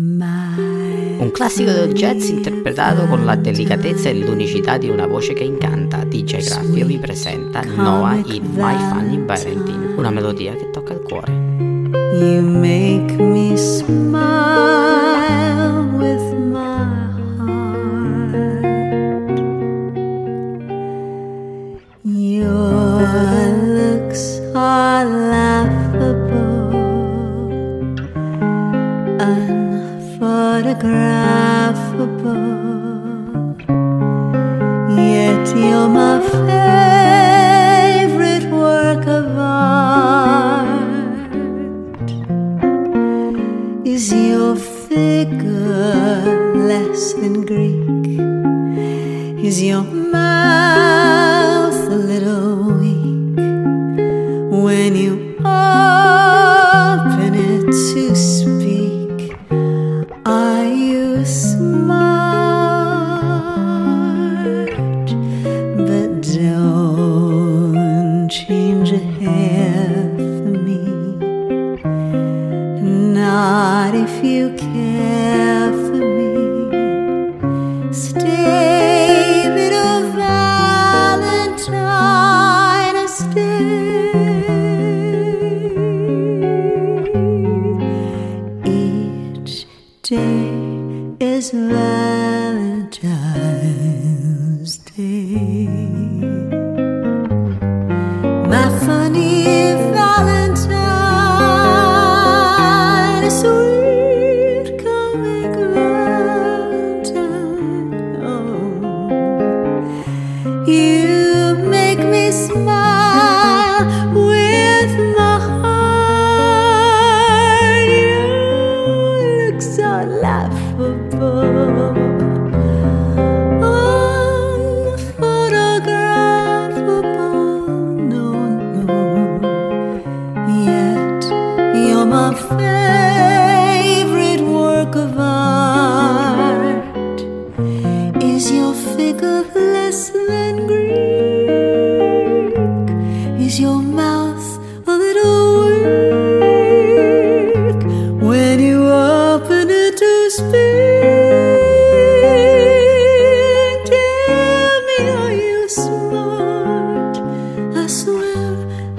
Un classico del jazz interpretato con la delicatezza e l'unicità di una voce che incanta. DJ Graffio vi presenta Noah in My Funny Valentine, una melodia che tocca il cuore. You make me smile you're my favorite work of art. Is your figure less than Greek? Is your mouth change a hair for me. Not if you care for me. Stay, little Valentine, stay. Each day is Valentine's Day.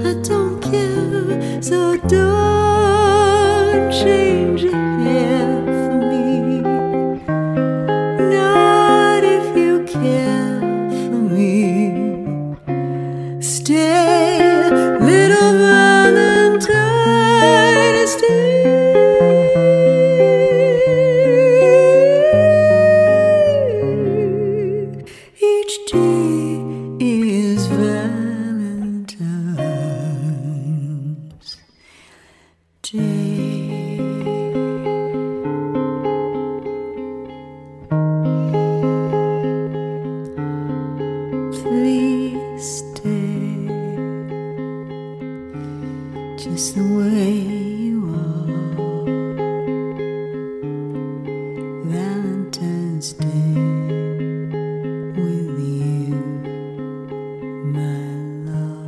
I don't care, so don't change a hair for me. Not if you care for me. Stay, little Valentine, stay. Just the way you are. Valentine's Day with you, my love.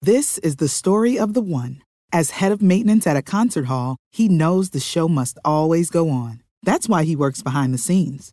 This is the story of the one. As head of maintenance at a concert hall, he knows the show must always go on. That's why he works behind the scenes,